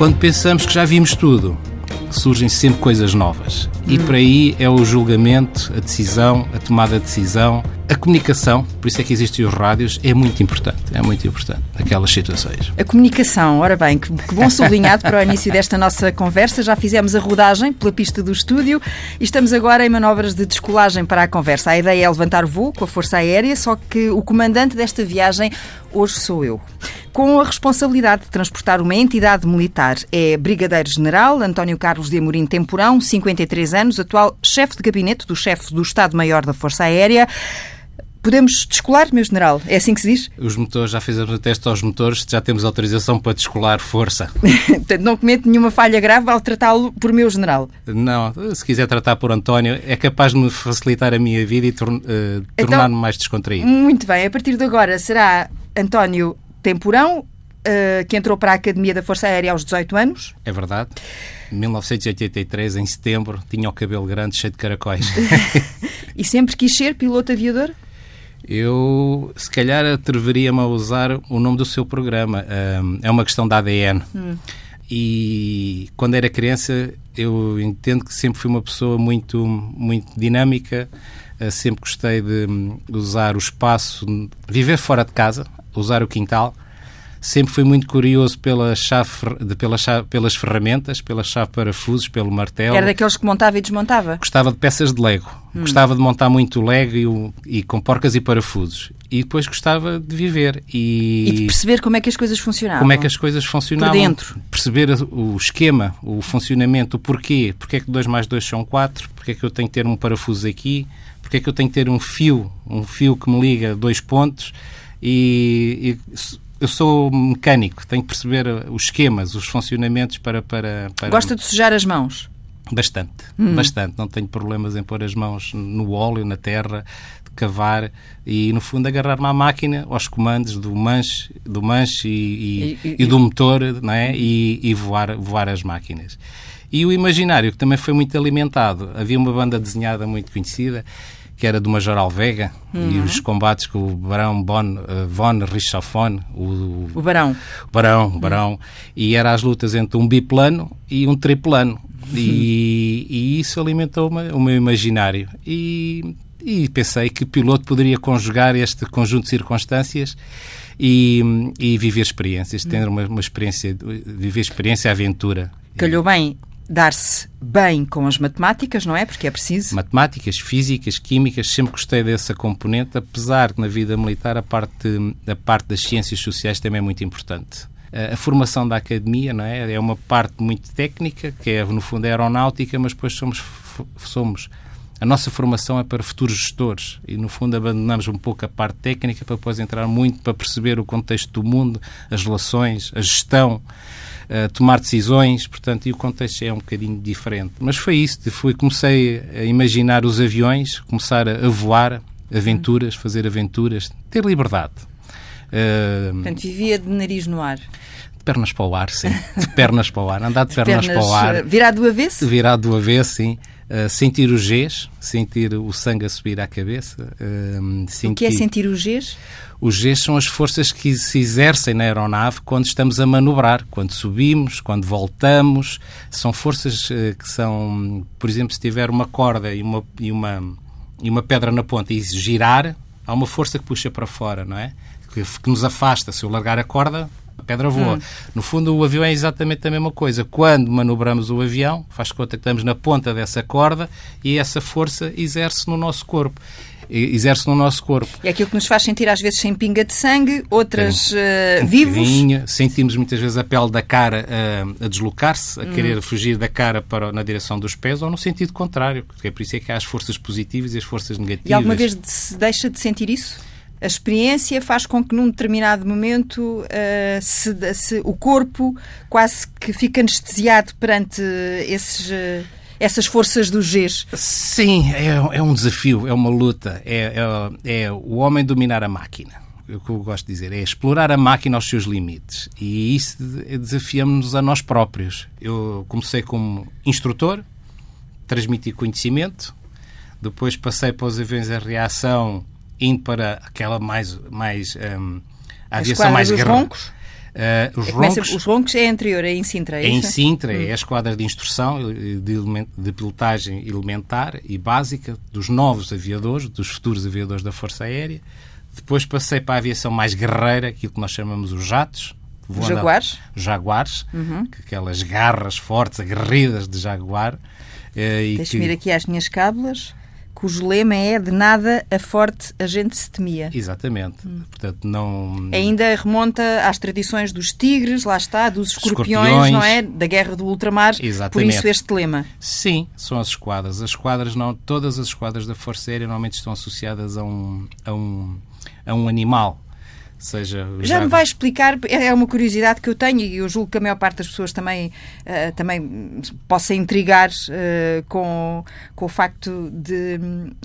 Quando pensamos que já vimos tudo, surgem sempre coisas novas. E por aí é o julgamento, a decisão, a tomada de decisão, a comunicação, por isso é que existem os rádios, é muito importante, é muito importante, aquelas situações. A comunicação, ora bem, que, que bom sublinhado para o início desta nossa conversa. Já fizemos a rodagem pela pista do estúdio e estamos agora em manobras de descolagem para a conversa. A ideia é levantar voo com a Força Aérea, só que o comandante desta viagem hoje sou eu. Com a responsabilidade de transportar uma entidade militar é Brigadeiro-General António Carlos de Amorim Temporão, 53 anos, atual chefe de gabinete do chefe do Estado-Maior da Força Aérea. Podemos descolar, meu general? É assim que se diz? Os motores, já fizemos o teste aos motores, já temos autorização para descolar força. Portanto, não comete nenhuma falha grave ao tratá-lo por meu general. Não, se quiser tratar por António, é capaz de me facilitar a minha vida e tor uh, tornar-me então, mais descontraído. Muito bem, a partir de agora será António Temporão, uh, que entrou para a Academia da Força Aérea aos 18 anos. É verdade. Em 1983, em setembro, tinha o cabelo grande, cheio de caracóis. e sempre quis ser piloto aviador? Eu, se calhar, atreveria-me a usar o nome do seu programa. é uma questão da ADN. Hum. E quando era criança, eu entendo que sempre fui uma pessoa muito, muito dinâmica. Uh, sempre gostei de usar o espaço, viver fora de casa, usar o quintal sempre fui muito curioso pela chave, pela chave, pelas ferramentas, pela chave parafusos, pelo martelo. Era daqueles que montava e desmontava? Gostava de peças de Lego. Hum. Gostava de montar muito Lego e, e, com porcas e parafusos. E depois gostava de viver. E, e de perceber como é que as coisas funcionavam. Como é que as coisas funcionavam. Por dentro. Perceber o esquema, o funcionamento, o porquê. Porquê é que 2 mais 2 são 4? Porquê é que eu tenho que ter um parafuso aqui? Porquê é que eu tenho que ter um fio, um fio que me liga dois pontos? E, e eu sou mecânico, tenho que perceber os esquemas, os funcionamentos para. para, para... Gosta de sujar as mãos? Bastante, hum. bastante. Não tenho problemas em pôr as mãos no óleo, na terra, de cavar e, no fundo, agarrar-me à máquina, aos comandos do manche, do manche e, e, e, e do motor não é? e, voar, voar as máquinas. E o imaginário, que também foi muito alimentado. Havia uma banda desenhada muito conhecida que era do Major Alvega, uhum. e os combates com o Barão bon, uh, von Richthofen, o, o Barão. O Barão, o Barão, uhum. e eram as lutas entre um biplano e um triplano. Uhum. E, e, isso alimentou o meu imaginário. E, e pensei que piloto poderia conjugar este conjunto de circunstâncias e, e viver experiências, ter uma, uma experiência, viver experiência, aventura. Calhou bem dar-se bem com as matemáticas, não é? Porque é preciso. Matemáticas, físicas, químicas, sempre gostei dessa componente, apesar que na vida militar a parte, a parte das ciências sociais também é muito importante. A formação da academia não é? é uma parte muito técnica, que é, no fundo, é aeronáutica, mas depois somos, somos. A nossa formação é para futuros gestores e, no fundo, abandonamos um pouco a parte técnica para depois entrar muito para perceber o contexto do mundo, as relações, a gestão tomar decisões, portanto, e o contexto é um bocadinho diferente. Mas foi isso, fui, comecei a imaginar os aviões, começar a, voar, aventuras, fazer aventuras, ter liberdade. Uh, portanto, vivia de nariz no ar. De pernas para o ar, sim. De pernas para o ar. Andar de pernas, pernas, para o ar. Virado do avesso? Virado do avesso, sim. Uh, sentir os Gs, sentir o sangue a subir à cabeça. Uh, sentir... O que é sentir os Gs? Os Gs são as forças que se exercem na aeronave quando estamos a manobrar, quando subimos, quando voltamos. São forças uh, que são, por exemplo, se tiver uma corda e uma, e uma, e uma pedra na ponta e girar, há uma força que puxa para fora, não é? Que, que nos afasta. Se eu largar a corda, a pedra voa. Hum. No fundo, o avião é exatamente a mesma coisa. Quando manobramos o avião, faz conta que estamos na ponta dessa corda e essa força exerce no nosso corpo exerce no nosso corpo. É aquilo que nos faz sentir às vezes sem pinga de sangue, outras uh, um vivos. Sentimos muitas vezes a pele da cara uh, a deslocar-se, a hum. querer fugir da cara para, na direção dos pés ou no sentido contrário, porque é por isso é que há as forças positivas e as forças negativas. E alguma vez se deixa de sentir isso? A experiência faz com que num determinado momento uh, se, se, o corpo quase que fica anestesiado perante esses. Uh essas forças dos Gs? Sim, é, é um desafio, é uma luta. É, é, é o homem dominar a máquina o que eu gosto de dizer, é explorar a máquina aos seus limites. E isso desafiamos-nos a nós próprios. Eu comecei como instrutor, transmiti conhecimento, depois passei para os aviões a reação, indo para aquela mais. mais um, a aviação mais guerra, Uh, os, roncos, os roncos é anterior, é em Sintra, é, é em Sintra, hum. é a esquadra de instrução de, de pilotagem elementar e básica dos novos aviadores, dos futuros aviadores da Força Aérea. Depois passei para a aviação mais guerreira, aquilo que nós chamamos os jatos. Jaguares? Jaguares, uhum. aquelas garras fortes, aguerridas de jaguar. Uh, Deixa-me ir aqui às minhas cábulas cujo lema é de nada a forte a gente se temia. Exatamente. Hum. Portanto, não... Ainda remonta às tradições dos tigres, lá está, dos escorpiões, escorpiões. não é? Da guerra do ultramar. Exatamente. Por isso este lema. Sim, são as esquadras. As esquadras, não, todas as esquadras da Força Aérea normalmente estão associadas a um, a um, a um animal seja já me vai explicar é, é uma curiosidade que eu tenho e eu julgo que a maior parte das pessoas também uh, também possa intrigar uh, com, com o facto de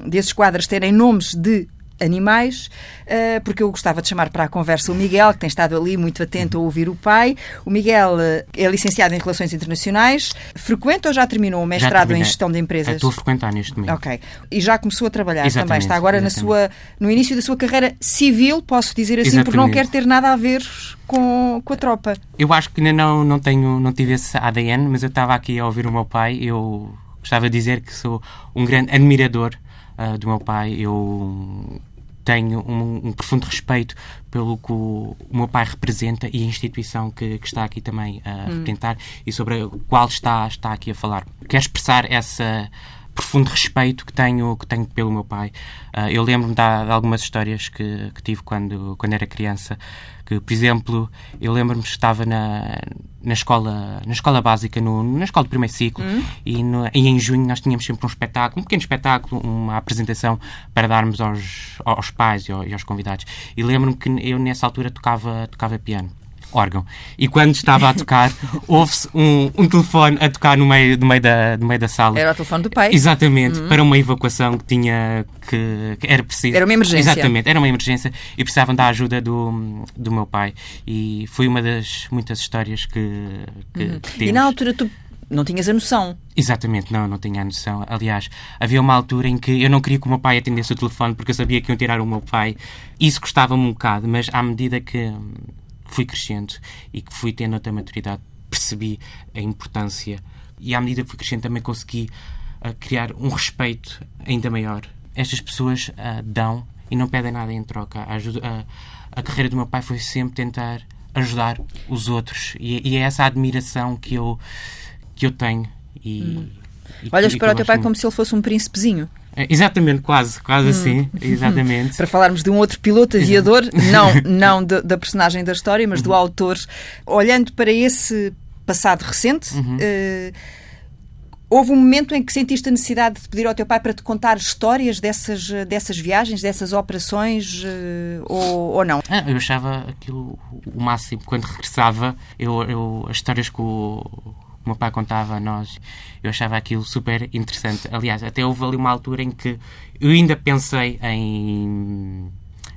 desses quadros terem nomes de animais, eh, porque eu gostava de chamar para a conversa o Miguel, que tem estado ali muito atento a ouvir o pai. O Miguel eh, é licenciado em Relações Internacionais. Frequenta ou já terminou o mestrado em Gestão de Empresas? Estou a frequentar neste momento. Ok. E já começou a trabalhar exatamente, também. Está agora na sua, no início da sua carreira civil, posso dizer assim, exatamente. porque não quer ter nada a ver com, com a tropa. Eu acho que ainda não, não, tenho, não tive esse ADN, mas eu estava aqui a ouvir o meu pai. Eu gostava de dizer que sou um grande admirador uh, do meu pai. Eu tenho um, um, profundo respeito pelo que o, o, meu pai representa e a instituição que, que está aqui também a hum. representar e sobre a qual está, está aqui a falar. Quero expressar essa profundo respeito que tenho, que tenho pelo meu pai. Uh, eu lembro-me de, de, algumas histórias que, que, tive quando, quando era criança. Que, por exemplo, eu lembro-me que estava na, na, escola, na escola básica, no, na escola do primeiro ciclo, hum. e, no, e, em junho nós tínhamos sempre um espetáculo, um pequeno espetáculo, uma apresentação para darmos aos, aos pais e aos, e aos convidados. E lembro-me que eu, nessa altura, tocava, tocava piano órgão. E quando estava a tocar, houve-se um, um, telefone a tocar no meio, no, meio da, no meio da sala. Era o telefone do pai? Exatamente, uhum. para uma evacuação que tinha que, que, era preciso. Era uma emergência. Exatamente, era uma emergência e precisavam da ajuda do, do meu pai. E foi uma das muitas histórias que, que, uhum. que E na altura tu não tinhas a noção. Exatamente, não, não tinha a noção. Aliás, havia uma altura em que eu não queria que o meu pai atendesse o telefone porque eu sabia que iam tirar o meu pai. Isso custava-me um bocado, mas à medida que fui crescendo e que fui tendo outra maturidade, percebi a importância e à medida que fui crescendo também consegui uh, criar um respeito ainda maior. Estas pessoas uh, dão e não pedem nada em troca. A, ajuda, uh, a carreira do meu pai foi sempre tentar ajudar os outros e, e é essa admiração que eu, que eu tenho. E, hum. e Olhas para o teu pai muito. como se ele fosse um príncipezinho. É, exatamente, quase, quase hum. assim, exatamente. Para falarmos de um outro piloto aviador, não, não de, da personagem da história, mas uhum. do autor, olhando para esse passado recente, uhum. uh, houve um momento em que sentiste a necessidade de pedir ao teu pai para te contar histórias dessas, dessas viagens, dessas operações, uh, ou, ou não? Ah, eu achava aquilo o máximo. Quando regressava, eu, eu as histórias que o o meu pai contava a nós, eu achava aquilo super interessante. Aliás, até houve ali uma altura em que eu ainda pensei em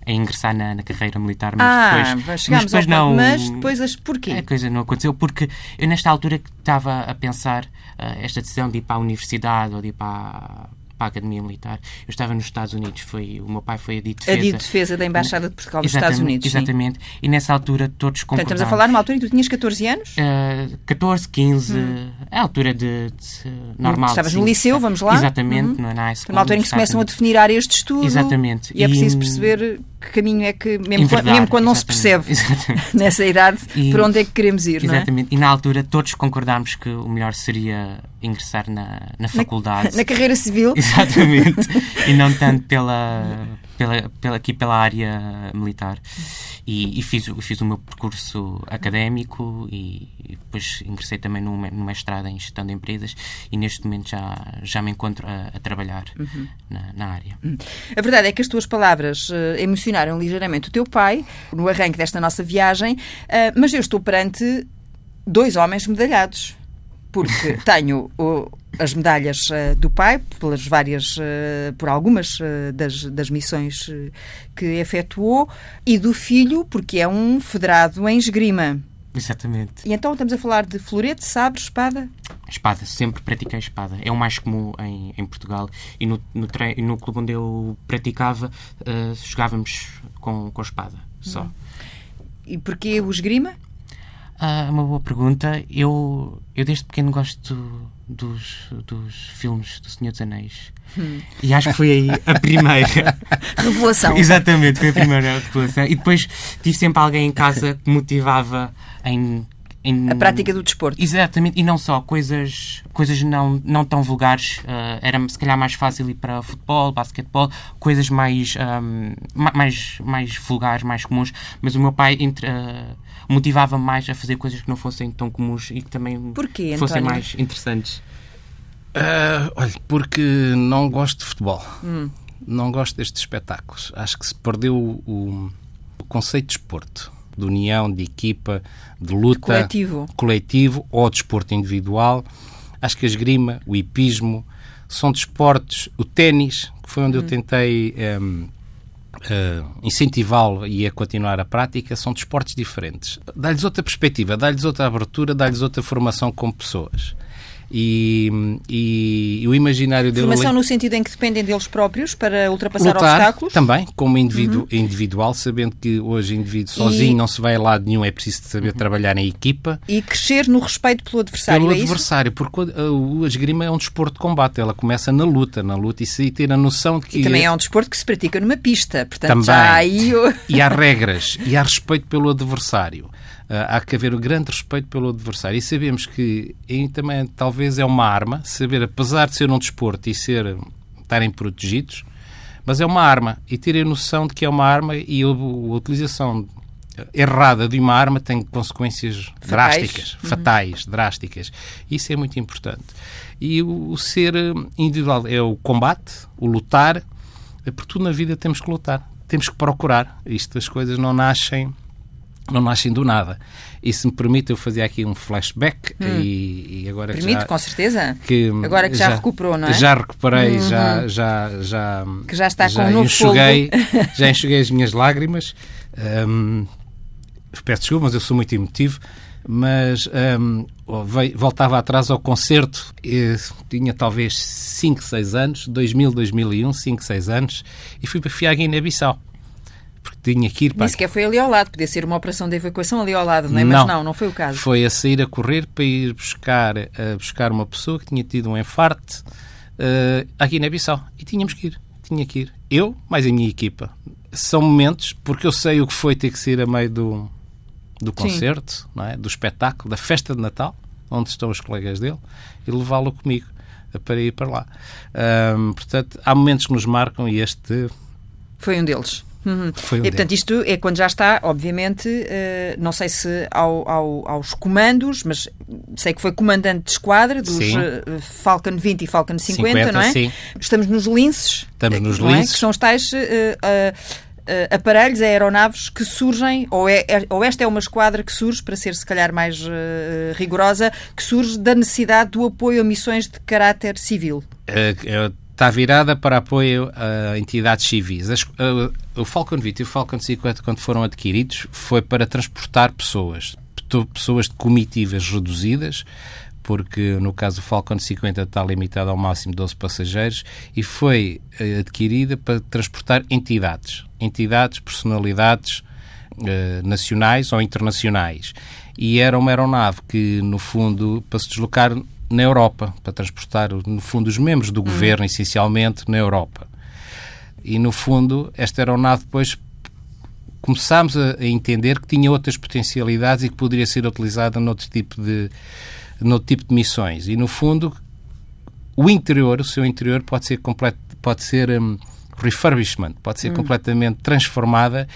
ingressar na, na, carreira militar, mas ah, depois, mas depois não. Mas depois as porquê? A coisa não aconteceu porque eu nesta altura que estava a pensar uh, esta decisão de ir para a universidade ou de ir para, para a Academia Militar. Eu estava nos Estados Unidos, foi, o meu pai foi a de defesa. A de defesa da Embaixada de Portugal nos Estados Unidos. Exatamente. Sim. E nessa altura todos concordaram. estamos a falar numa altura em que tu tinhas 14 anos? Uh, 14, 15, hum. a altura de, de normal. Estavas no liceu, vamos lá? Exatamente, uhum. no high school. Numa altura em que se começam a definir áreas de estudo. Exatamente. E, é preciso perceber que caminho é que, mesmo, quando, mesmo quando não se percebe nessa idade, e, para onde é que queremos ir, Exatamente. É? E na altura todos concordámos que o melhor seria ingressar na, na faculdade. Na, na carreira civil. Exatamente. e não tanto pela, pela, pela, aqui pela área militar. E, e fiz, fiz o meu percurso académico e, e depois ingressei também no, no mestrado em gestão de empresas e neste momento já, já me encontro a, a trabalhar uhum. na, na, área. Uhum. A verdade é que as tuas palavras uh, emocionaram ligeiramente o teu pai no arranque desta nossa viagem, uh, mas eu estou perante dois homens medalhados porque tenho o, as medalhas uh, do pai pelas várias uh, por algumas uh, das, das missões que efetuou e do filho porque é um federado em esgrima. Exatamente. E então estamos a falar de florete sabre espada? Espada sempre pratiquei espada. É o mais comum em, em Portugal. E no no, no clube onde eu praticava jogávamos com com espada só. E porquê o esgrima? Ah, uma boa pergunta. Eu, eu desde pequeno gosto dos, dos filmes do Senhor dos Anéis. Hum. E acho que foi aí a primeira. Revelação. Exatamente, foi a primeira revelação. E depois tive sempre alguém em casa que motivava em em... A prática do desporto. Exatamente, e não só, coisas, coisas não, não tão vulgares. Uh, era se calhar mais fácil ir para futebol, basquetebol, coisas mais, um, mais, mais vulgares, mais comuns. Mas o meu pai uh, motivava mais a fazer coisas que não fossem tão comuns e que também Porquê, fossem mais interessantes. Uh, olha, porque não gosto de futebol. Hum. Não gosto destes espetáculos. Acho que se perdeu o, o conceito de esporte de união, de equipa, de luta. Coletivo. Coletivo ou desporto individual. Acho que a esgrima, o hipismo, são desportos. O ténis, que foi onde hum. eu tentei um, uh, incentivá-lo e a continuar a prática, são desportos diferentes. Dá-lhes outra perspectiva, dá-lhes outra abertura, dá-lhes outra formação como pessoas. E, e, e, o imaginário dele. Formação no sentido em que dependem deles próprios para ultrapassar lutar, obstáculos? Também, como indivíduo, uhum. individual, sabendo que hoje indivíduo sozinho e... não se vai a lado nenhum, é preciso saber uhum. trabalhar em equipa. E crescer no respeito pelo adversário. Pelo é adversário, porque a, a esgrima é um desporto de combate, ela começa na luta, na luta, e se ter a noção de que. E também é um desporto que se pratica numa pista, portanto também. já aí. E há regras, e há respeito pelo adversário. Ah, há que haver um grande respeito pelo adversário. E sabemos que e também talvez é uma arma, saber, apesar de ser um desporto e ser, estarem protegidos, mas é uma arma. E terem noção de que é uma arma e a, a utilização errada de uma arma tem consequências fatais. drásticas, uhum. fatais, drásticas. Isso é muito importante. E o, o, ser individual é o combate, o lutar, é por tudo na vida temos que lutar, temos que procurar. Isto, as coisas não nascem não nascem do nada. E se me permite, eu fazia aqui um flashback hum. e, e, agora Permite, já, com certeza. Que agora que já, já, recuperou, não é? Já recuperei, uhum. já, já, já... Que já está já com um enxuguei, Já enxuguei as minhas lágrimas. Um, peço desculpa, mas eu sou muito emotivo. Mas um, voltava atrás ao concerto, tinha talvez 5, 6 anos, 2000, 2001, 5, 6 anos, e fui para a Guiné-Bissau porque tinha que ir para. Nem sequer foi ali ao lado, podia ser uma operação de evacuação ali ao lado, não é? Não, Mas não, não foi o caso. Foi a sair a correr para ir buscar, a buscar uma pessoa que tinha tido um enfarte uh, aqui na Bissau. E tínhamos que ir. Tinha que ir. Eu, mais a minha equipa. São momentos, porque eu sei o que foi ter que sair a meio do, do concerto, não é? do espetáculo, da festa de Natal, onde estão os colegas dele, e levá-lo comigo para ir para lá. Portanto, há momentos que nos marcam e este. Foi um deles. Uhum. Foi um e, portanto, isto é quando já está, obviamente, uh, não sei se ao, ao, aos comandos, mas sei que foi comandante de esquadra dos uh, Falcon 20 e Falcon 50, 50 não é? Sim. Estamos nos linces. Estamos nos linces. É? Que são os tais. Uh, uh, aparelhos, aeronaves que surgem, ou, é, é, ou esta é uma esquadra que surge, para ser se calhar mais uh, rigorosa, que surge da necessidade do apoio a missões de caráter civil. Uh, está virada para apoio a entidades civis. As, o Falcon 20 e o Falcon 50, quando foram adquiridos, foi para transportar pessoas, pessoas de comitivas reduzidas, porque no caso do Falcon 50 está limitado ao máximo 12 passageiros, e foi eh, adquirida para transportar entidades, entidades, personalidades eh, nacionais ou internacionais. E era uma aeronave que, no fundo, para se deslocar na Europa, para transportar, no fundo, os membros do governo, hum. essencialmente, na Europa. E, no fundo, esta aeronave depois começámos a, a, entender que tinha outras potencialidades e que poderia ser utilizada noutro tipo de, noutro tipo de missões. E, no fundo, o interior, o seu interior, pode ser completo, pode ser... Um, refurbishment, pode ser hum. completamente transformada.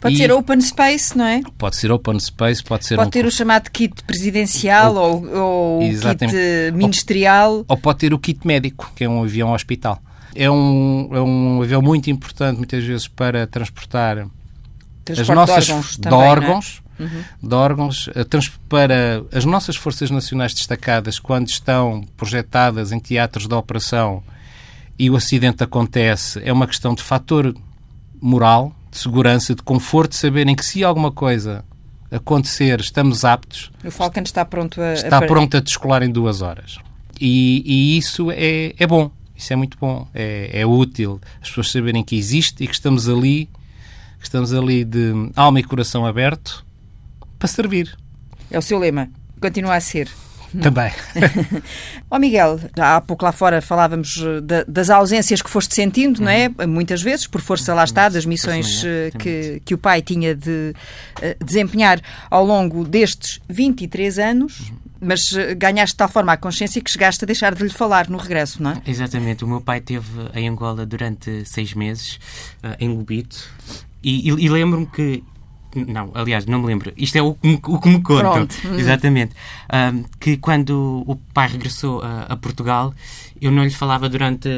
Pode ser open space, não é? Pode ser open space, pode ser. Pode um... ter o chamado kit presidencial ou, ou kit ministerial. Ou, ou, pode ter o kit médico, que é um avião hospital. É um, é um avião muito importante, muitas vezes, para transportar as nossas de órgãos, de também, é? órgãos, uhum. de órgãos para as nossas forças nacionais destacadas quando estão projetadas em teatros de operação e o acidente acontece, é uma questão de fator moral, de segurança, de conforto, de saberem que se alguma coisa acontecer, estamos aptos. O Falcon está pronto a... Está a... pronto a descolar em duas horas. E, e isso é, é bom. Isso é muito bom. É, é útil as pessoas saberem que existe e que estamos ali, que estamos ali de alma e coração aberto para servir. É o seu lema. Continua a ser. Também. Ó oh Miguel, há pouco lá fora falávamos de, das ausências que foste sentindo, uhum. não é? Muitas vezes, por força lá está, das missões eh, que, que o pai tinha de uh, desempenhar ao longo destes 23 anos. Uhum. Mas eh, ganhaste de tal forma a consciência que chegaste a deixar de lhe falar no regresso, não é? Exatamente. O meu pai esteve em Angola durante seis meses, uh, em Lubito, e, e, e lembro-me que não, aliás, não me lembro. Isto é o, o que me contam. Hum. Exatamente. Um, que quando o pai regressou a, a, Portugal, eu não lhe falava durante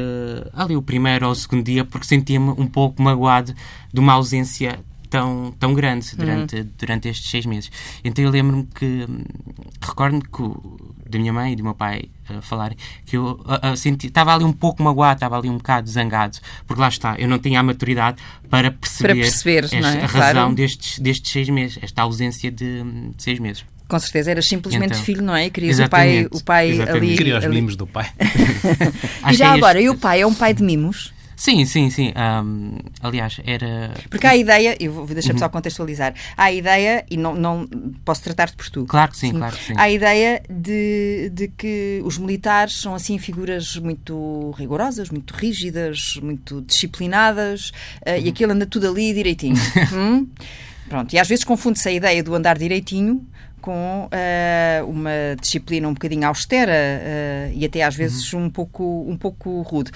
ali o primeiro ou o segundo dia porque sentia-me um pouco magoado de uma ausência tão, tão grande durante, uhum. durante estes seis meses. Então eu lembro-me que, recordo-me que da minha mãe e do meu pai uh, falarem que eu uh, uh, senti, estava ali um pouco magoado, estava ali um bocado zangado, porque lá está, eu não tinha a maturidade para perceber, para perceber esta, é? a razão claro. destes, destes seis meses, esta ausência de, de seis meses. Com certeza, eras simplesmente então, filho, não é? Querias o pai, o pai ali. Queria os ali. mimos do pai. e já agora, este... e o pai é um pai de mimos? Sim, sim, sim. Um, aliás, era. Porque há a ideia, eu vou deixar-me uhum. só contextualizar. Há a ideia, e não, não posso tratar-te por tu. Claro que sim, sim, claro que sim. Há a ideia de, de que os militares são assim figuras muito rigorosas, muito rígidas, muito disciplinadas uh, e uhum. aquilo anda tudo ali direitinho. hum? Pronto, e às vezes confunde-se a ideia do andar direitinho com uh, uma disciplina um bocadinho austera uh, e até às vezes uhum. um, pouco, um pouco rude.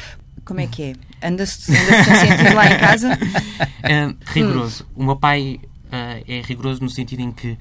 Como é que é? Anda-se anda a sentir lá em casa? Uh, rigoroso. Hum. O meu pai uh, é rigoroso no sentido em que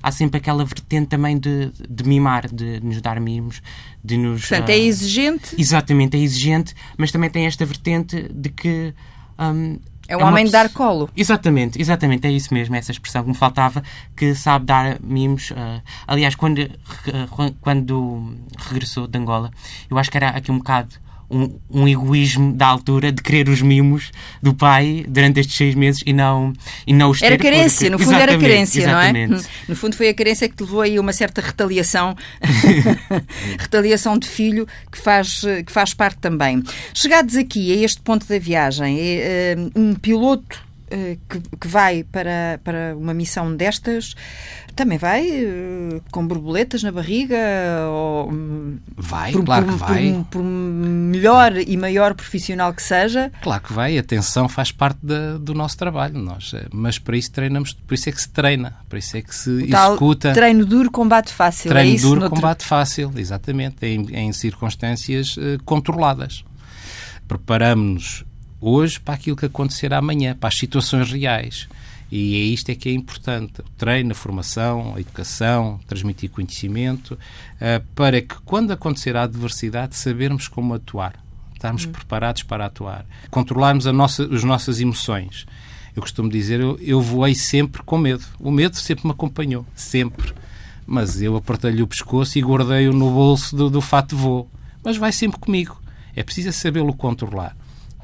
há sempre aquela vertente também de, de mimar, de, de nos dar mimos, de nos... Portanto, uh, é exigente? Exatamente, é exigente, mas também tem esta vertente de que... Um, é um é homem de dar colo. Exatamente, exatamente, é isso mesmo, essa expressão que me faltava, que sabe dar mimos. Uh, aliás, quando, uh, quando regressou de Angola, eu acho que era aqui um bocado um, um, egoísmo da altura de querer os mimos do pai durante estes seis meses e não, e não os ter. Era carência, porque... no fundo exatamente, era carência, exatamente. não é? No fundo foi a carência que te levou aí uma certa retaliação, retaliação de filho que faz, que faz parte também. Chegados aqui a este ponto da viagem, é, é, um piloto eh, que, que, vai para, para uma missão destas também vai uh, com borboletas na barriga? Ou, hum, vai, por, claro por, que vai. Por, por, melhor e maior profissional que seja? Claro que vai. A atenção faz parte da, do nosso trabalho. Nós, eh, mas para isso treinamos, por isso é que se treina, por isso é que se executa. Treino duro, combate fácil. É treino é duro, combate fácil, exatamente, em, em circunstâncias uh, controladas. Preparamos-nos hoje para aquilo que acontecerá amanhã, para as situações reais. E é isto é que é importante: o treino, a formação, a educação, transmitir conhecimento, uh, para que quando acontecer a adversidade sabermos como atuar, estarmos hum. preparados para atuar, controlarmos a nossa, as nossas emoções. Eu costumo dizer, eu, eu voei sempre com medo. O medo sempre me acompanhou, sempre. Mas eu apertei-lhe o pescoço e guardei-o no bolso do, do fato de voo. Mas vai sempre comigo. É preciso sabê-lo controlar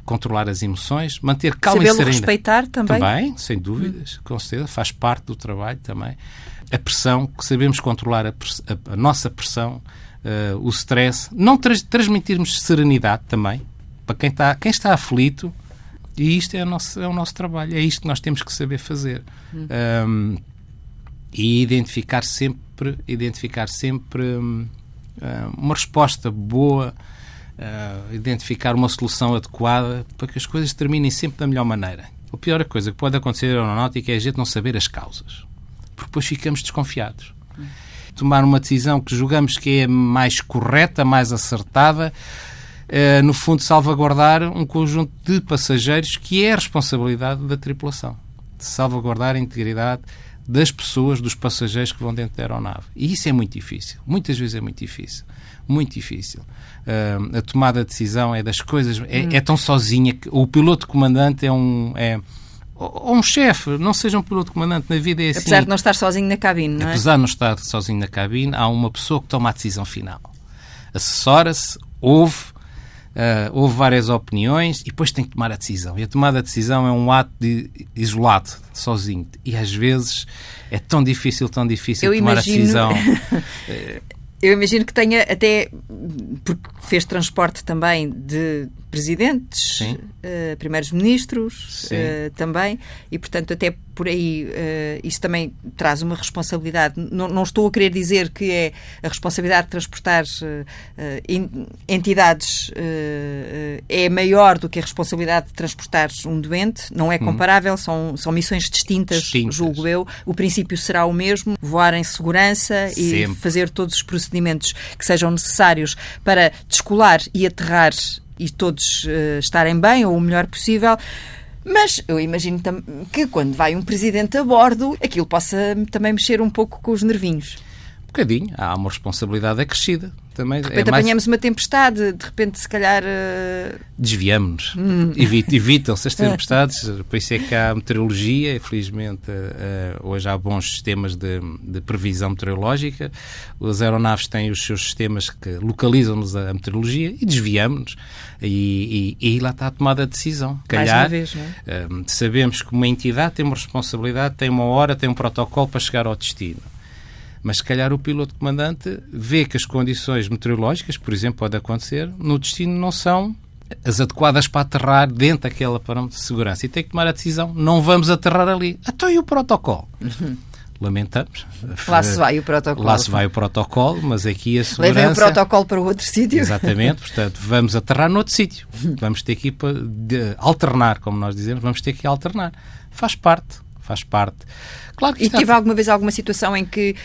controlar as emoções, manter calma Sabê e serenidade. respeitar também? Também, sem dúvidas, hum. com certeza, faz parte do trabalho também. A pressão, que sabemos controlar a, a, a nossa pressão, uh, o stress, não tra transmitirmos serenidade também, para quem está, quem está aflito, e isto é o, nosso, é o nosso trabalho, é isto que nós temos que saber fazer. Hum. Um, e identificar sempre, identificar sempre um, uma resposta boa uh, identificar uma solução adequada para que as coisas terminem sempre da melhor maneira. A pior coisa que pode acontecer na aeronáutica é a gente não saber as causas, porque depois ficamos desconfiados. Tomar uma decisão que julgamos que é mais correta, mais acertada, uh, no fundo salvaguardar um conjunto de passageiros que é a responsabilidade da tripulação. Salvaguardar a integridade das pessoas, dos passageiros que vão dentro da aeronave. E isso é muito difícil. Muitas vezes é muito difícil. Muito difícil. Uh, a tomada de decisão é das coisas. É, hum. é tão sozinha que o piloto comandante é um. É, ou um chefe, não seja um piloto comandante na vida é assim. Apesar de não estar sozinho na cabine, não é? Apesar de não estar sozinho na cabine, há uma pessoa que toma a decisão final. Assessora-se, ouve, uh, ouve várias opiniões e depois tem que tomar a decisão. E a tomada de decisão é um ato de, isolado, sozinho. E às vezes é tão difícil, tão difícil Eu tomar imagino... a decisão. Eu imagino que tenha até, porque fez transporte também de presidentes, uh, primeiros-ministros uh, também, e portanto, até por aí, uh, isso também traz uma responsabilidade. Não, não, estou a querer dizer que é a responsabilidade de transportar entidades é maior do que a responsabilidade de transportar um doente, não é hum. comparável, hum. são, são missões distintas, distintas, julgo eu. O princípio será o mesmo: voar em segurança Sempre. e fazer todos os procedimentos que sejam necessários para descolar e aterrar e todos uh, estarem bem ou o melhor possível. Mas eu imagino que quando vai um presidente a bordo, aquilo possa também mexer um pouco com os nervinhos. Um bocadinho. Há uma responsabilidade acrescida também. De repente é mais... apanhamos uma tempestade, de repente, se calhar. Uh... Desviamos-nos. Hum. Evitam-se as tempestades, por isso é que há meteorologia, infelizmente, uh, hoje há bons sistemas de, de, previsão meteorológica. As aeronaves têm os seus sistemas que localizam-nos a meteorologia e desviamos-nos. E, e, e, lá está a tomada de decisão. Calhar, vez, é? uh, sabemos que uma entidade tem uma responsabilidade, tem uma hora, tem um protocolo para chegar ao destino mas se calhar o piloto comandante vê que as condições meteorológicas, por exemplo, pode acontecer, no destino não são as adequadas para aterrar dentro daquela parâmetro de segurança. E tem que tomar a decisão, não vamos aterrar ali. Então e o protocolo? Lamentamos. Lá se vai o protocolo. Lá se vai o protocolo, mas aqui a segurança... Levem o protocolo para outro sítio. Exatamente, portanto, vamos aterrar noutro sítio. Vamos ter que ir para, alternar, como nós dizemos, vamos ter que alternar. Faz parte, faz parte. Claro que e está... tive alguma vez alguma situação em que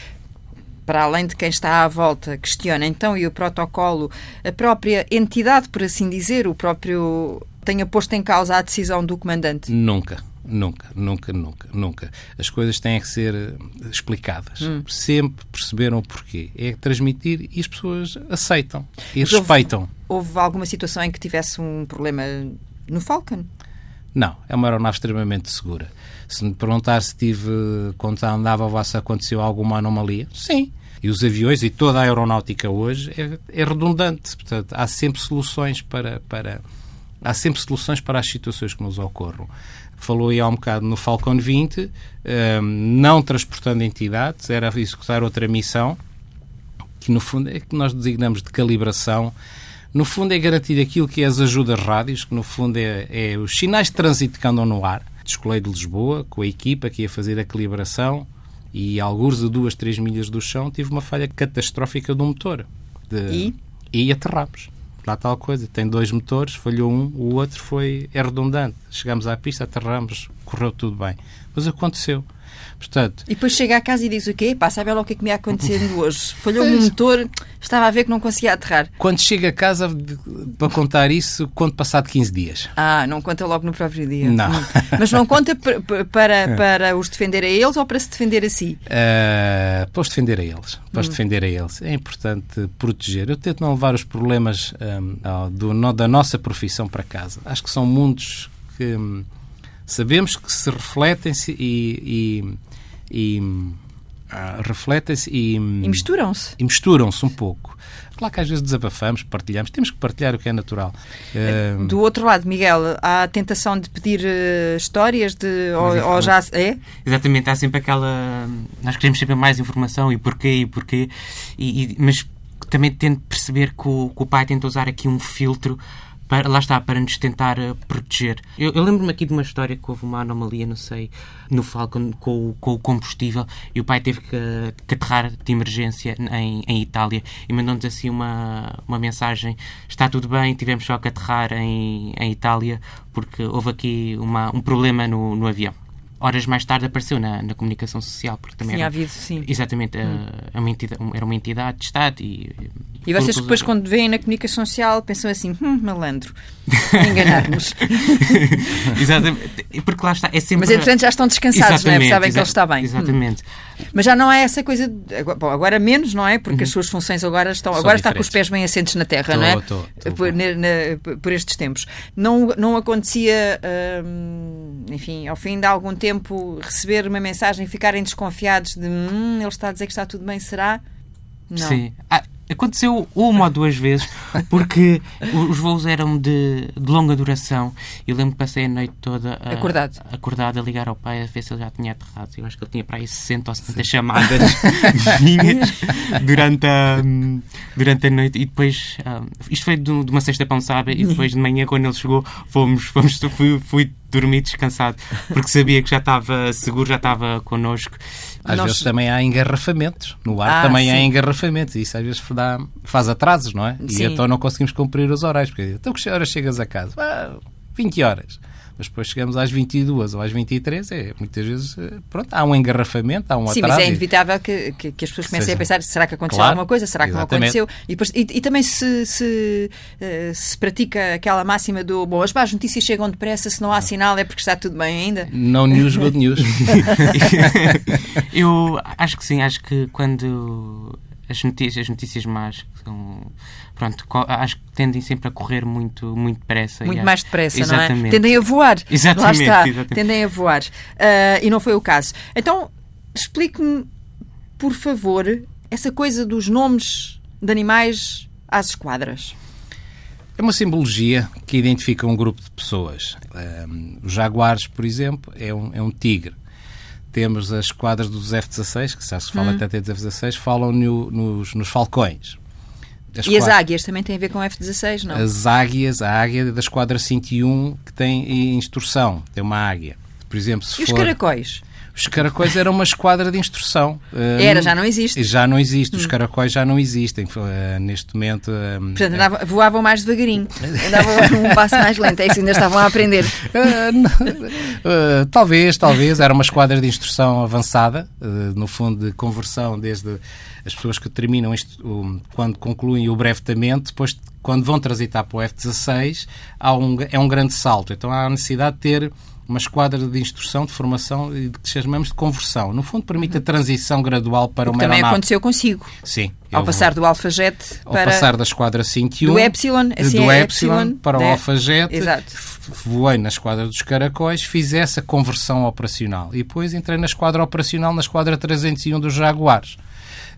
para além de quem está à volta, questiona então e o protocolo, a própria entidade, por assim dizer, o próprio tenha posto em causa a decisão do comandante? Nunca. Nunca, nunca, nunca, nunca. As coisas têm que ser eh, explicadas. Hum. Sempre perceberam o porquê. É transmitir e as pessoas aceitam e Mas respeitam. Houve, houve alguma situação em que tivesse um problema no Falcon? Não, é uma aeronave extremamente segura. Se me perguntar se tive, quando andava a vossa, aconteceu alguma anomalia, sim. E os aviões e toda a aeronáutica hoje é, é redundante. Portanto, há sempre soluções para, para, há sempre soluções para as situações que nos ocorram. Falou aí há um bocado no Falcon 20, um, não transportando entidades, era executar outra missão, que no fundo é que nós designamos de calibração. No fundo é garantir aquilo que é as ajudas rádios, que no fundo é, é os sinais de trânsito que andam no ar. Descolei de Lisboa, com a equipa que ia fazer a calibração, e alguns a duas, três milhas do chão tive uma falha catastrófica do motor. De... E? E aterramos. Lá tal coisa. Tem dois motores, falhou um, o outro foi é redundante. Chegamos à pista, aterramos, correu tudo bem. Mas aconteceu. Portanto, e depois chega à casa e diz o quê? Pá, sabe lá o que é que me ia acontecendo hoje? Falhou-me um motor, estava a ver que não conseguia aterrar. Quando chega a casa para contar isso, conto passado 15 dias. Ah, não conta logo no próprio dia. Não. Hum. Mas não conta para, é. para os defender a eles ou para se defender a si? Uh, para os defender a eles. Para os hum. defender a eles. É importante proteger. Eu tento não levar os problemas um, do, da nossa profissão para casa. Acho que são mundos que um, sabemos que se refletem -se e, e e uh, refletem-se e, e misturam-se. E misturam-se um pouco. Claro que às vezes desabafamos, partilhamos, temos que partilhar o que é natural. Uh... Do outro lado, Miguel, há a tentação de pedir uh, histórias de ou, ou, já é? Exatamente, há sempre aquela. Nós queremos sempre mais informação e porquê e porquê, e, e mas também tento perceber que o, que o pai tenta usar aqui um filtro para, lá está, para nos tentar uh, proteger. Eu, eu lembro-me aqui de uma história que houve uma anomalia, não sei, no Falcon com, com o combustível e o pai teve que, que aterrar de emergência em, em Itália e mandou-nos assim uma, uma mensagem: está tudo bem, tivemos só que aterrar em, em Itália porque houve aqui uma, um problema no, no avião horas mais tarde apareceu na, na comunicação social. Porque também Tinha era, havido, sim. Exatamente, hum. a, uma entidade, era uma entidade de Estado e... E vocês depois, quando veem na comunicação social, pensam assim, hum, malandro, enganar-nos. exatamente, porque lá está, é sempre... Mas, entretanto, já estão descansados, não é? Sabem que ele está bem. Exatamente. Hum. Mas já não é essa coisa... De, bom, agora menos, não é? Porque uhum. as suas funções agora estão... São agora diferentes. está com os pés bem assentes na terra, tô, não é? Tô, tô, por, na, na, por, estes tempos. Não, não acontecia, hum, enfim, ao fim de algum tempo, receber uma mensagem e ficarem desconfiados de hum, ele está a dizer que está tudo bem, será? Não. Sim. Ah, Aconteceu uma ou duas vezes, porque os voos eram de, de longa duração. Eu lembro que passei a noite toda a, acordado. acordado a ligar ao pai a ver se ele já tinha aterrado. Eu acho que ele tinha para aí 60 ou 70 Sim. chamadas minhas durante a, durante a noite. E depois, um, isto foi de, de uma sexta pensada, e depois de manhã, quando ele chegou, fomos, fomos fui, fui dormir descansado, porque sabia que já estava seguro, já estava connosco. Às Nós... vezes também há engarrafamentos. No ar ah, também sim. há engarrafamentos. E isso às vezes dá, faz atrasos, não é? Sim. E então não conseguimos cumprir os horários. Porque, então, que horas chegas a casa? Ah, 20 horas mas depois chegamos às 22 ou às 23, é, muitas vezes, eh, pronto, há um engarrafamento, há um Sim, atraso. Sim, mas é inevitável que, que, que as pessoas comecem Seja, a pensar, será que aconteceu claro, alguma coisa, será que exatamente. não aconteceu? E, depois, e, e também se, se, uh, se, pratica aquela máxima do, bom, as más notícias chegam depressa, se não há sinal é porque está tudo bem ainda? No news, good news. Eu acho que sim, acho que quando as notícias, as notícias más são pronto, acho que tendem sempre a correr muito, muito depressa. Muito mais depressa, exatamente. não é? Tendem a voar. Exatamente. Lá está, exatamente. tendem a voar. Uh, e não foi o caso. Então, explique-me, por favor, essa coisa dos nomes de animais às esquadras. É uma simbologia que identifica um grupo de pessoas. Um, os jaguares, por exemplo, é um, é um tigre. Temos as esquadras dos F-16, que se fala hum. até dos F-16, falam no, nos, nos falcões. As e as águias também têm a ver com F-16, não? As águias, a águia da Esquadra 101 que tem instrução, tem uma águia. Por exemplo, se e for... os caracóis? Os caracóis eram uma esquadra de instrução. Era, já não existe. Já não existe. Os hum. caracóis já não existem. Uh, neste momento. Um, Portanto, andava, voavam mais devagarinho. Andavam um passo mais lento. É isso, ainda estavam a aprender. Talvez, talvez. Era uma esquadra de instrução avançada, no fundo, de conversão desde as pessoas que terminam isto, quando concluem o brevetamento, depois quando vão transitar para o F-16, um, é um grande salto. Então há a necessidade de ter uma esquadra de instrução, de formação e de que chamamos de conversão. No fundo, permite a transição gradual para o uma também aconteceu consigo. Sim. Ao passar do Alfajet para... Ao passar da esquadra 51... Do Epsilon, assim do é Epsilon, para o Alfajet. Exato. Voei na esquadra dos caracóis, fiz essa conversão operacional. E depois entrei na esquadra operacional, na esquadra 301 dos Jaguares.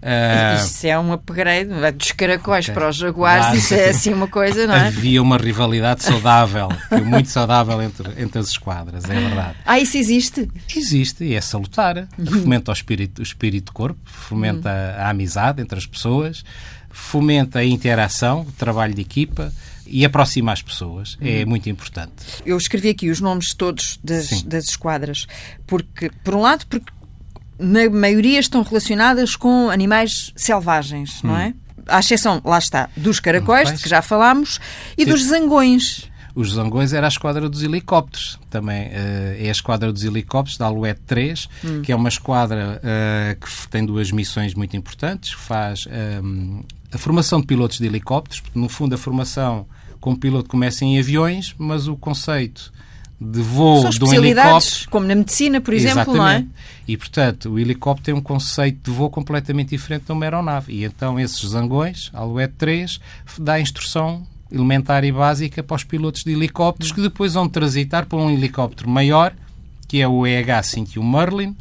Uh... Isso é um upgrade dos caracóis okay. para os jaguares, claro. isso é assim uma coisa, não é? Havia uma rivalidade saudável, muito saudável entre, entre as esquadras, é verdade. Ah, isso existe? Existe e é salutar. Uhum. Fomenta o espírito, o espírito corpo, fomenta uhum. a amizade entre as pessoas, fomenta a interação, o trabalho de equipa e aproxima as pessoas. É uhum. É muito importante. Eu escrevi aqui os nomes todos das, das esquadras, porque, por um lado, porque na maioria estão relacionadas com animais selvagens, não hum. é? À exceção, lá está, dos caracóis, de que já falámos, e Sim. dos zangões. Os zangões era a esquadra dos helicópteros, também uh, é a esquadra dos helicópteros da Alouette 3, hum. que é uma esquadra uh, que tem duas missões muito importantes, faz um, ehm, a formação de pilotos de helicópteros, porque no fundo a formação como piloto começa em aviões, mas o conceito de voo de um helicóptero. Como na medicina, por exemplo, Exatamente. não é? E, portanto, o helicóptero tem um conceito de voo completamente diferente de uma aeronave. E então esses zangões, a Alouette 3, dá instrução elementar e básica para os pilotos de helicópteros que depois vão transitar para um helicóptero maior, que é o EH-51 Merlin,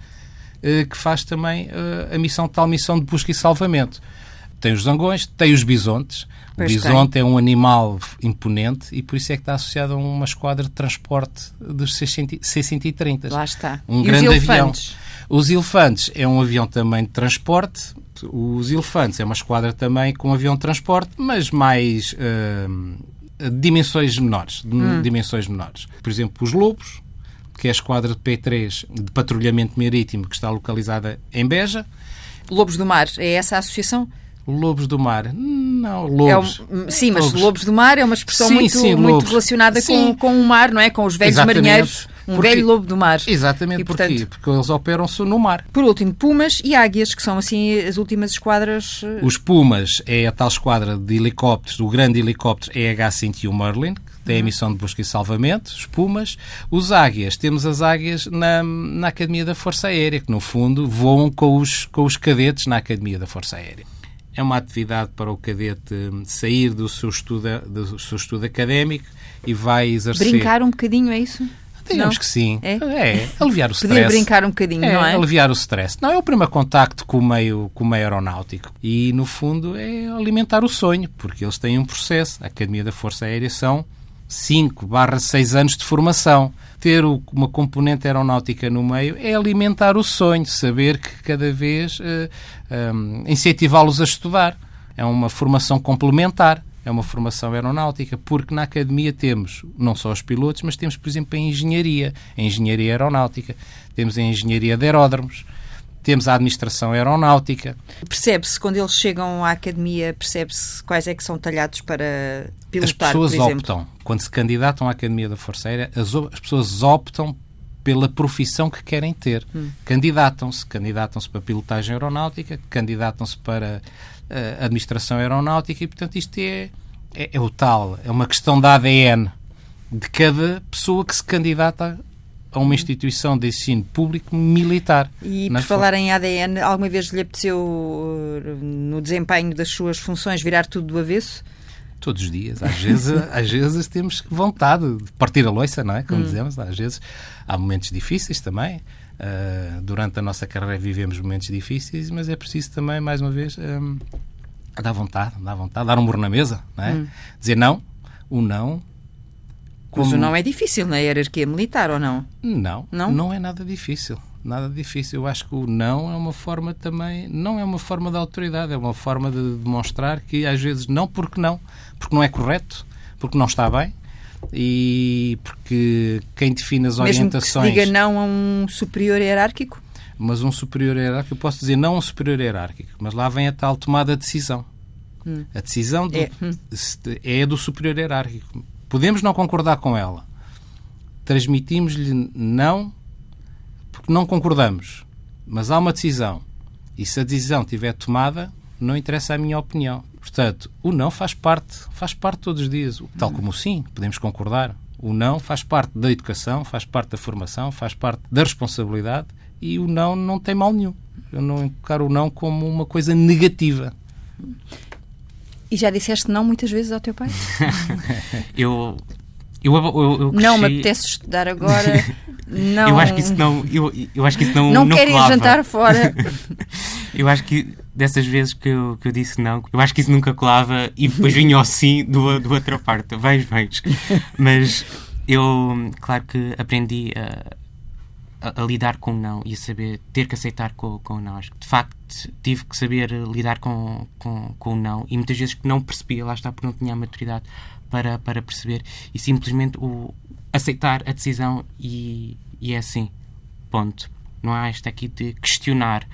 eh, que faz também eh, a missão tal missão de busca e salvamento. Tem os zangões, tem os bisontes, o bisonte é um animal imponente e por isso é que está associado a uma esquadra de transporte dos C-130. Lá está. Um e grande os avião. Os elefantes é um avião também de transporte. Os elefantes é uma esquadra também com um avião de transporte, mas mais uh, dimensões menores. Hum. Dimensões menores. Por exemplo, os lobos, que é a esquadra de P3 de patrulhamento marítimo que está localizada em Beja. Lobos do Mar, é essa a associação? Lobos do Mar. Não, lobos. É um, sim, mas lobos. lobos. do mar é uma expressão sim, muito, sim, muito relacionada com, com o mar, não é? Com os velhos Exatamente. marinheiros. Um porque, velho lobo do mar. Exatamente, e, porquê? Porque eles operam-se no mar. Por último, pumas e águias, que são assim as últimas esquadras. Eh, os pumas é a tal esquadra de helicópteros, o grande helicóptero EH-101 Merlin, que tem a uhum. missão de busca e salvamento, os pumas. Os águias, temos as águias na, na Academia da Força Aérea, que no fundo voam com os, com os cadetes na Academia da Força Aérea é uma atividade para o cadete sair do seu estudo, do seu estudo académico e vai exercer. Brincar um bocadinho, é isso? Digamos não? que sim. É? é aliviar o stress. brincar um bocadinho, é, não é? aliviar o stress. Não, é o primeiro contacto com o meio, com o meio aeronáutico. E, no fundo, é alimentar o sonho, porque eles têm um processo. A Academia da Força Aérea são 5 barra 6 anos de formação. Ter uma componente aeronáutica no meio é alimentar o sonho, saber que cada vez eh, hum, incentivá-los a estudar. É uma formação complementar. É uma formação aeronáutica, porque na academia temos não só os pilotos, mas temos, por exemplo, a engenharia, a engenharia aeronáutica, temos a engenharia de aeródromos, temos a administração aeronáutica. Percebe-se, quando eles chegam à academia, percebe-se quais é que são talhados para pilotar, As pessoas optam, quando se candidatam à Academia da Força Aérea, as, as pessoas optam pela profissão que querem ter. Hum. Candidatam-se, candidatam-se para pilotagem aeronáutica, candidatam-se para eh, administração aeronáutica e, portanto, isto é, é, é o tal, é uma questão da ADN de cada pessoa que se candidata a uma instituição de ensino público militar. E por falar em ADN, alguma vez lhe apeteceu, uh, no desempenho das suas funções, virar tudo do avesso? Todos os dias. Às vezes, às vezes temos vontade de partir a loiça, não é? Hum. Como dizemos. Às vezes há momentos difíceis também. Ah, durante a nossa carreira vivemos momentos difíceis, mas é preciso também, mais uma vez, hum, dar vontade, dar vontade, dar um murro na mesa, não é? Dizer não, o não. Mas como- o não é difícil na hierarquia militar, ou não? não, Não? não, é nada difícil. Nada difícil. Eu acho que o não é uma forma também, não é uma forma de autoridade, é uma forma de demonstrar que às vezes não porque não, porque não é correto, porque não está bem e porque quem define as Mesmo que se orientações. diga não a um superior hierárquico? Mas um superior hierárquico, eu posso dizer não um superior hierárquico, mas lá vem a tal tomada de decisão. A decisão do- É, hum. é do superior hierárquico. Podemos não concordar com ela. Transmitimos-lhe não porque não concordamos. Mas há uma decisão. E se a decisão estiver tomada, não interessa a minha opinião. Portanto, o não faz parte, faz parte todos os dias. Tal como o sim, podemos concordar. O não faz parte da educação, faz parte da formação, faz parte da responsabilidade e o não não tem mal nenhum. Eu não encaro o não como uma coisa negativa. E já disseste não muitas vezes ao teu pai? Eu, eu, eu, eu Não me cresci- apetece estudar agora. Não, Eu acho que isso não. Eu, eu acho que isso não. não, não colava. jantar fora. Eu acho que dessas vezes que eu, que eu disse não, eu acho que isso nunca colava e depois vinha o sim do, do outra parte. Vens, vens. Mas eu, claro que aprendi a, a- lidar com o não e a saber ter que aceitar com, com o não. Acho que, de facto tive que saber lidar com, com, com o não e muitas vezes que não percebia, lá está, porque não tinha a maturidade para, para perceber e simplesmente o aceitar a decisão e, e é assim. Ponto. Não há esta aqui de questionar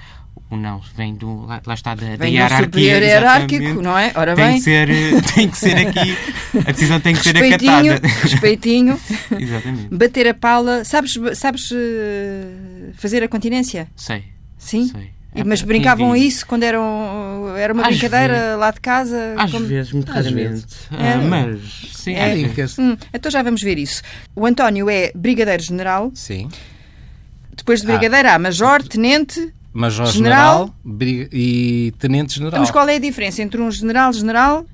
o não. Vem do. Lá, lá está da, da Vem do hierarquia. superior hierárquico, exatamente. não é? Ora tem bem. que, ser, tem que ser aqui. A decisão tem que ser Respeitinho, acatada. respeitinho. Exatamente. Bater a pala. Sabes, sabes eh, fazer a continência? Sei. Sim? sei. Mas Ah, brincavam isso quando eram, era uma Às brincadeira vezes. lá de casa? Às como- vezes, muito Às raramente. vezes. Ah, É. mas, sim. É. às vezes. Dicas. Hum, então já vamos ver isso. O António é brigadeiro-general, Sim. depois de Ah. brigadeiro há major, tenente. Major General. General, briga- e Tenente General. Mas qual é a diferença entre um general, general?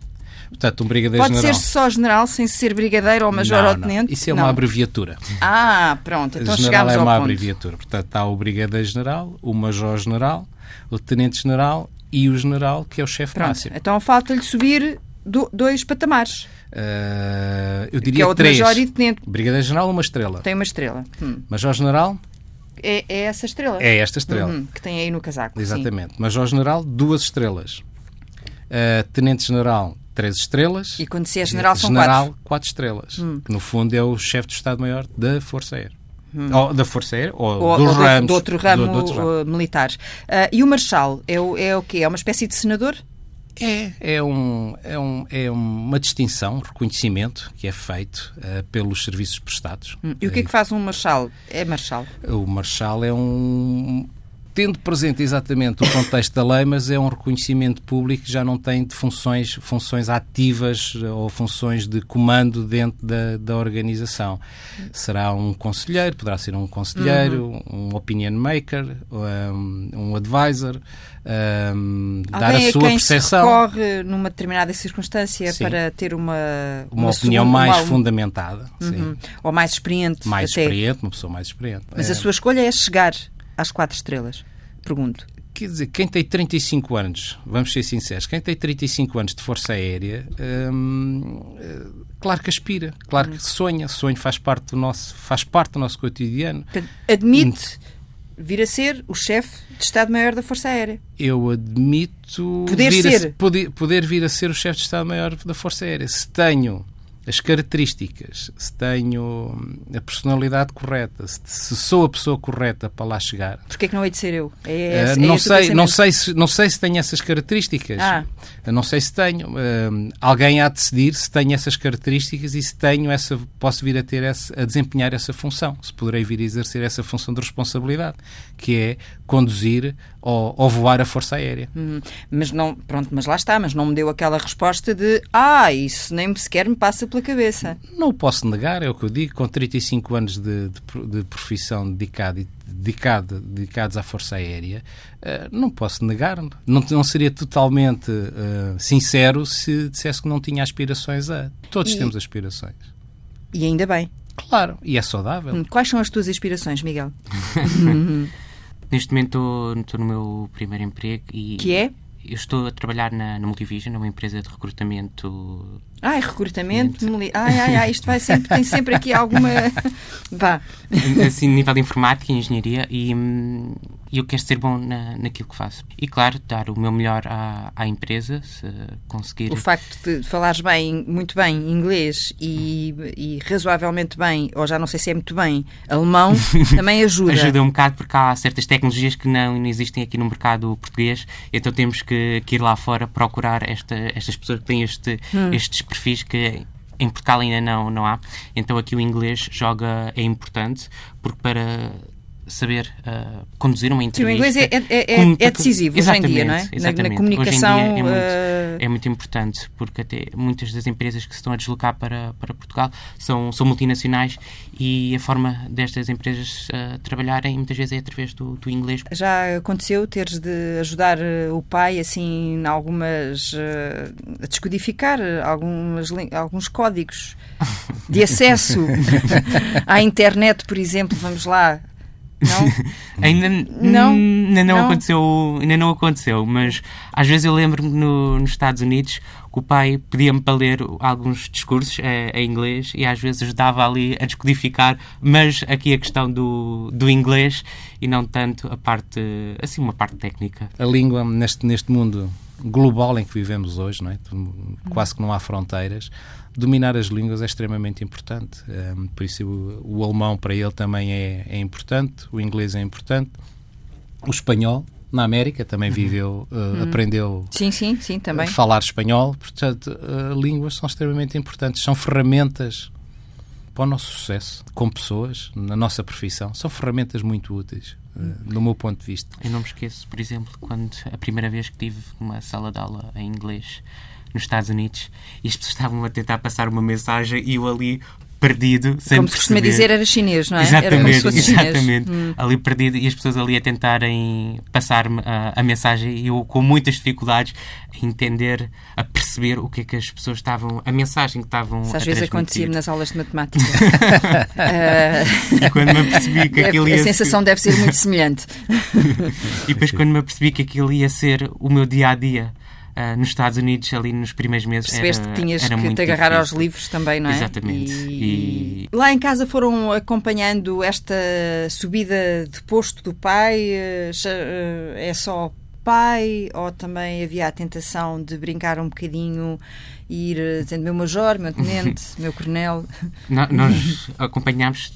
Portanto, um Brigadeiro Pode General. ser só general, sem ser brigadeiro ou major Não, ou não. tenente? Isso é Não. uma abreviatura. Ah, pronto. Então general é uma ponto. abreviatura. Portanto, há o Brigadeiro General, o Major General, o Tenente General e o General, que é o chefe máximo. Então falta-lhe subir do- dois patamares. Eh, eu Que diria é o três. major e tenente. Brigadeiro General, uma estrela. Tem uma estrela. Hum. Major General É, é essa estrela? é esta estrela. Uhum, que tem aí no casaco. sim. Exatamente. Major General, duas estrelas. Eh, Tenente General, três estrelas. E quando se é general são General, quatro. Hum. quatro estrelas. Que no fundo é o chefe do Estado-Maior da Força Aérea. Ou da Força Aérea, ou, Hum. Ou, dos ou ramos. do outro ramo, do- do outro ramo. uh, militar. Ah, e o marshal é o, é o quê? É uma espécie de senador? É, é, um, é, um, é uma distinção, um reconhecimento que é feito eh, pelos serviços prestados. Hum. E o que é que faz um marshal? É marshal. O Marshal é um, tendo presente exatamente o contexto da lei, mas é um reconhecimento público que já não tem de funções, funções ativas ou funções de comando dentro da, da organização. Será um conselheiro, poderá ser um conselheiro, uhum. um opinion maker, um, um advisor, um, dar a, a sua percepção. recorre numa determinada circunstância sim. para ter uma, uma, uma opinião segunda, mais uma... fundamentada. Uhum. Ou mais experiente. Mais até. experiente, uma pessoa mais experiente. Mas é. a sua escolha é chegar às quatro estrelas? Pergunto. Quer dizer, quem tem 35 anos, vamos ser sinceros, quem tem 35 anos de Força Aérea, hum, eh, claro que aspira, claro que sonha, sonho faz parte do nosso, faz parte do nosso cotidiano. Admite vir a ser o chefe de Estado-Maior da Força Aérea. Eu admito poder, ser. A, poder, poder vir a ser o chefe de Estado-Maior da Força Aérea. Se tenho as características, se tenho a personalidade correta, se, sou a pessoa correta para lá chegar. Porquê é que não hei de ser eu? É, é, uh, não, sei, não, sei se, não sei se tenho essas características. Ah. Não sei se tenho. Uh, alguém há de decidir se tenho essas características e se tenho essa, posso vir a ter essa, a desempenhar essa função, se poderei vir a exercer essa função de responsabilidade, que é conduzir ou, ou voar a Força Aérea. Hum, mas não, pronto, mas lá está, mas não me deu aquela resposta de ah, isso nem sequer me passa pela cabeça. Não posso negar, é o que eu digo, com 35 anos de, de, de profissão dedicada dedicado, dedicados à Força Aérea, uh, não posso negar. Não, não seria totalmente uh, sincero se dissesse que não tinha aspirações a. Todos e, temos aspirações. E ainda bem. Claro, e é saudável. Hum, quais são as tuas aspirações, Miguel? Neste momento estou no meu primeiro emprego e. Que é? Eu estou a trabalhar na, na Multivision, numa empresa de recrutamento. Ai, recrutamento. Ai, ai, ai, isto vai sempre, tem sempre aqui alguma. Vá. Assim, nível de informática e engenharia, e, hum, e eu quero ser bom na, naquilo que faço. E claro, dar o meu melhor à, à empresa, se conseguir. O facto de falares bem, muito bem inglês e, e razoavelmente bem, ou já não sei se é muito bem, alemão, também ajuda. ajuda um bocado porque há certas tecnologias que não, existem aqui no mercado português, então temos que, que ir lá fora procurar esta, estas pessoas que têm este, hum. estes perfis que em Portugal ainda não, não há. Então aqui o inglês joga, é importante, porque para saber uh, conduzir uma entrevista. Sim, o inglês é, é, é, é decisivo hoje em dia, não é? Exatamente. Na, na comunicação. Hoje em dia é muito, uh... é muito, importante, porque até muitas das empresas que se estão a deslocar para, para Portugal são, são multinacionais e a forma destas empresas uh, trabalharem muitas vezes é através do, do inglês. Já aconteceu teres de ajudar o pai, assim, em algumas. a descodificar algumas, alguns códigos de acesso à internet, por exemplo, vamos lá, não? ainda não, ainda não, não, aconteceu, ainda não aconteceu, mas às vezes eu lembro-me no, nos Estados Unidos que o pai pedia-me para ler alguns discursos é, em inglês e às vezes ajudava ali a descodificar, mas aqui a questão do, do inglês e não tanto a parte, assim, uma parte técnica. A língua neste, neste mundo global em que vivemos hoje, não é? quase que não há fronteiras, dominar as línguas é extremamente importante. Um, por isso, o, o, alemão para ele também é, é, importante, o inglês é importante, o espanhol. Na América também uhum. viveu, uh, uhum. aprendeu sim, sim, sim, também. falar espanhol. Portanto, uh, línguas são extremamente importantes. São ferramentas para o nosso sucesso com pessoas, na nossa profissão. São ferramentas muito úteis, uh, do meu ponto de vista. Eu não me esqueço, por exemplo, quando a primeira vez que tive uma sala de aula em inglês nos Estados Unidos e as pessoas estavam a tentar passar uma mensagem e eu ali perdido, sem Como se costuma dizer, era chinês, não é? Exatamente, exatamente. Hum. Ali perdido e as pessoas ali a tentarem passar-me a, a, mensagem e eu com muitas dificuldades a entender, a perceber o que é que as pessoas estavam, a mensagem que estavam Às vezes acontecia-me nas aulas de matemática. e quando me apercebi que aquilo ia A sensação ser... deve ser muito semelhante. e depois quando me apercebi que aquilo ia ser o meu dia-a-dia, Uh, nos Estados Unidos, ali nos primeiros meses. Percebeste era, que tinhas era que te agarrar difícil. aos livros também, não é? Exatamente. E... E... Lá em casa foram acompanhando esta subida de posto do pai? Eh, eh, é só pai ou também havia a tentação de brincar um bocadinho e ir eh, dizendo meu major, meu tenente, meu coronel? Nós acompanhámos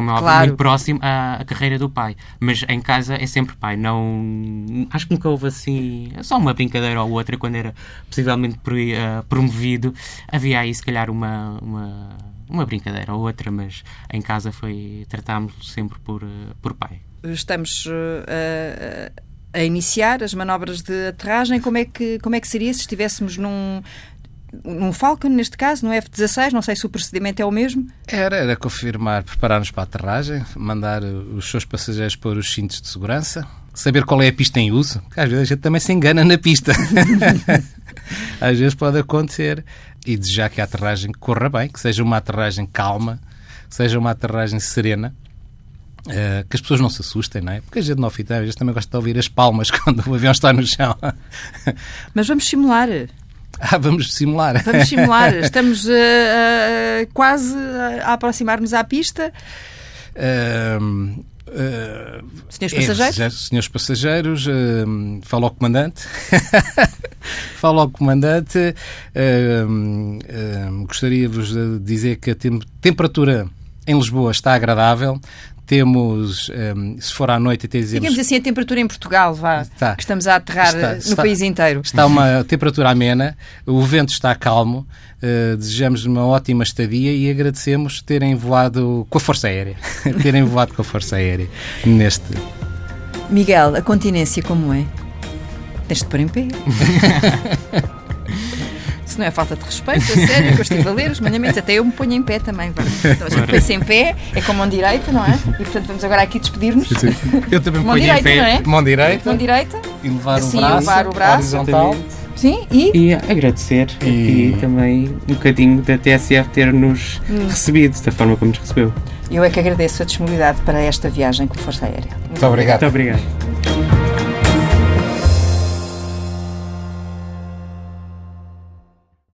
como é óbvio, claro. muito próximo à, à, carreira do pai. Mas em casa é sempre pai. Não, acho que nunca houve assim, só uma brincadeira ou outra quando era possivelmente uh, promovido. Havia aí, se calhar, uma, uma uma brincadeira ou outra, mas em casa foi tratámos sempre por, por pai. Estamos uh, a iniciar as manobras de aterragem. Como é que, como é que seria se estivéssemos num, num Falcon, neste caso, no F-16, não sei se o procedimento é o mesmo? Era, era confirmar, preparar-nos para a aterragem, mandar os seus passageiros pôr os cintos de segurança, saber qual é a pista em uso, porque às vezes a gente também se engana na pista. às vezes pode acontecer. E desejar que a aterragem corra bem, que seja uma aterragem calma, que seja uma aterragem serena. Uh, que as pessoas não se assustem, não é? Porque a gente no ofital, às vezes também gosta de ouvir as palmas quando o avião está no chão. Mas vamos simular. Ah, vamos simular. Vamos simular. Estamos uh, uh, quase a aproximar-nos à pista. Uh, senhores passageiros? É, senhores passageiros, uh, fala ao comandante. fala ao comandante. Uh, Gostaria-vos de dizer que a tem temperatura em Lisboa está agradável temos, um, se for à noite, até dizemos... Digamos assim, a temperatura em Portugal, vá, está, que estamos a aterrar está, no está, país inteiro. Está uma temperatura amena, o vento está calmo, uh, desejamos uma ótima estadia e agradecemos terem voado com a Força Aérea, terem voado com a Força Aérea neste... Miguel, a continência como é? Tens de pôr em pé. Não é falta de respeito, a sério, que eu estive a ler os mandamentos, até eu me ponho em pé também. Vá. Então a gente põe-se em pé, é com mão direita, não é? E portanto vamos agora aqui despedir-nos. Eu também me ponho direita, em pé. Não é? Mão direita. Mão direita. E levar assim, o braço. levar o braço. Horizontal. Sim, e? E agradecer e... também um bocadinho da TSF ter-nos hum. recebido da forma como nos recebeu. Eu é que agradeço a disponibilidade para esta viagem com a Força Aérea. Muito, Muito obrigado. Muito obrigado.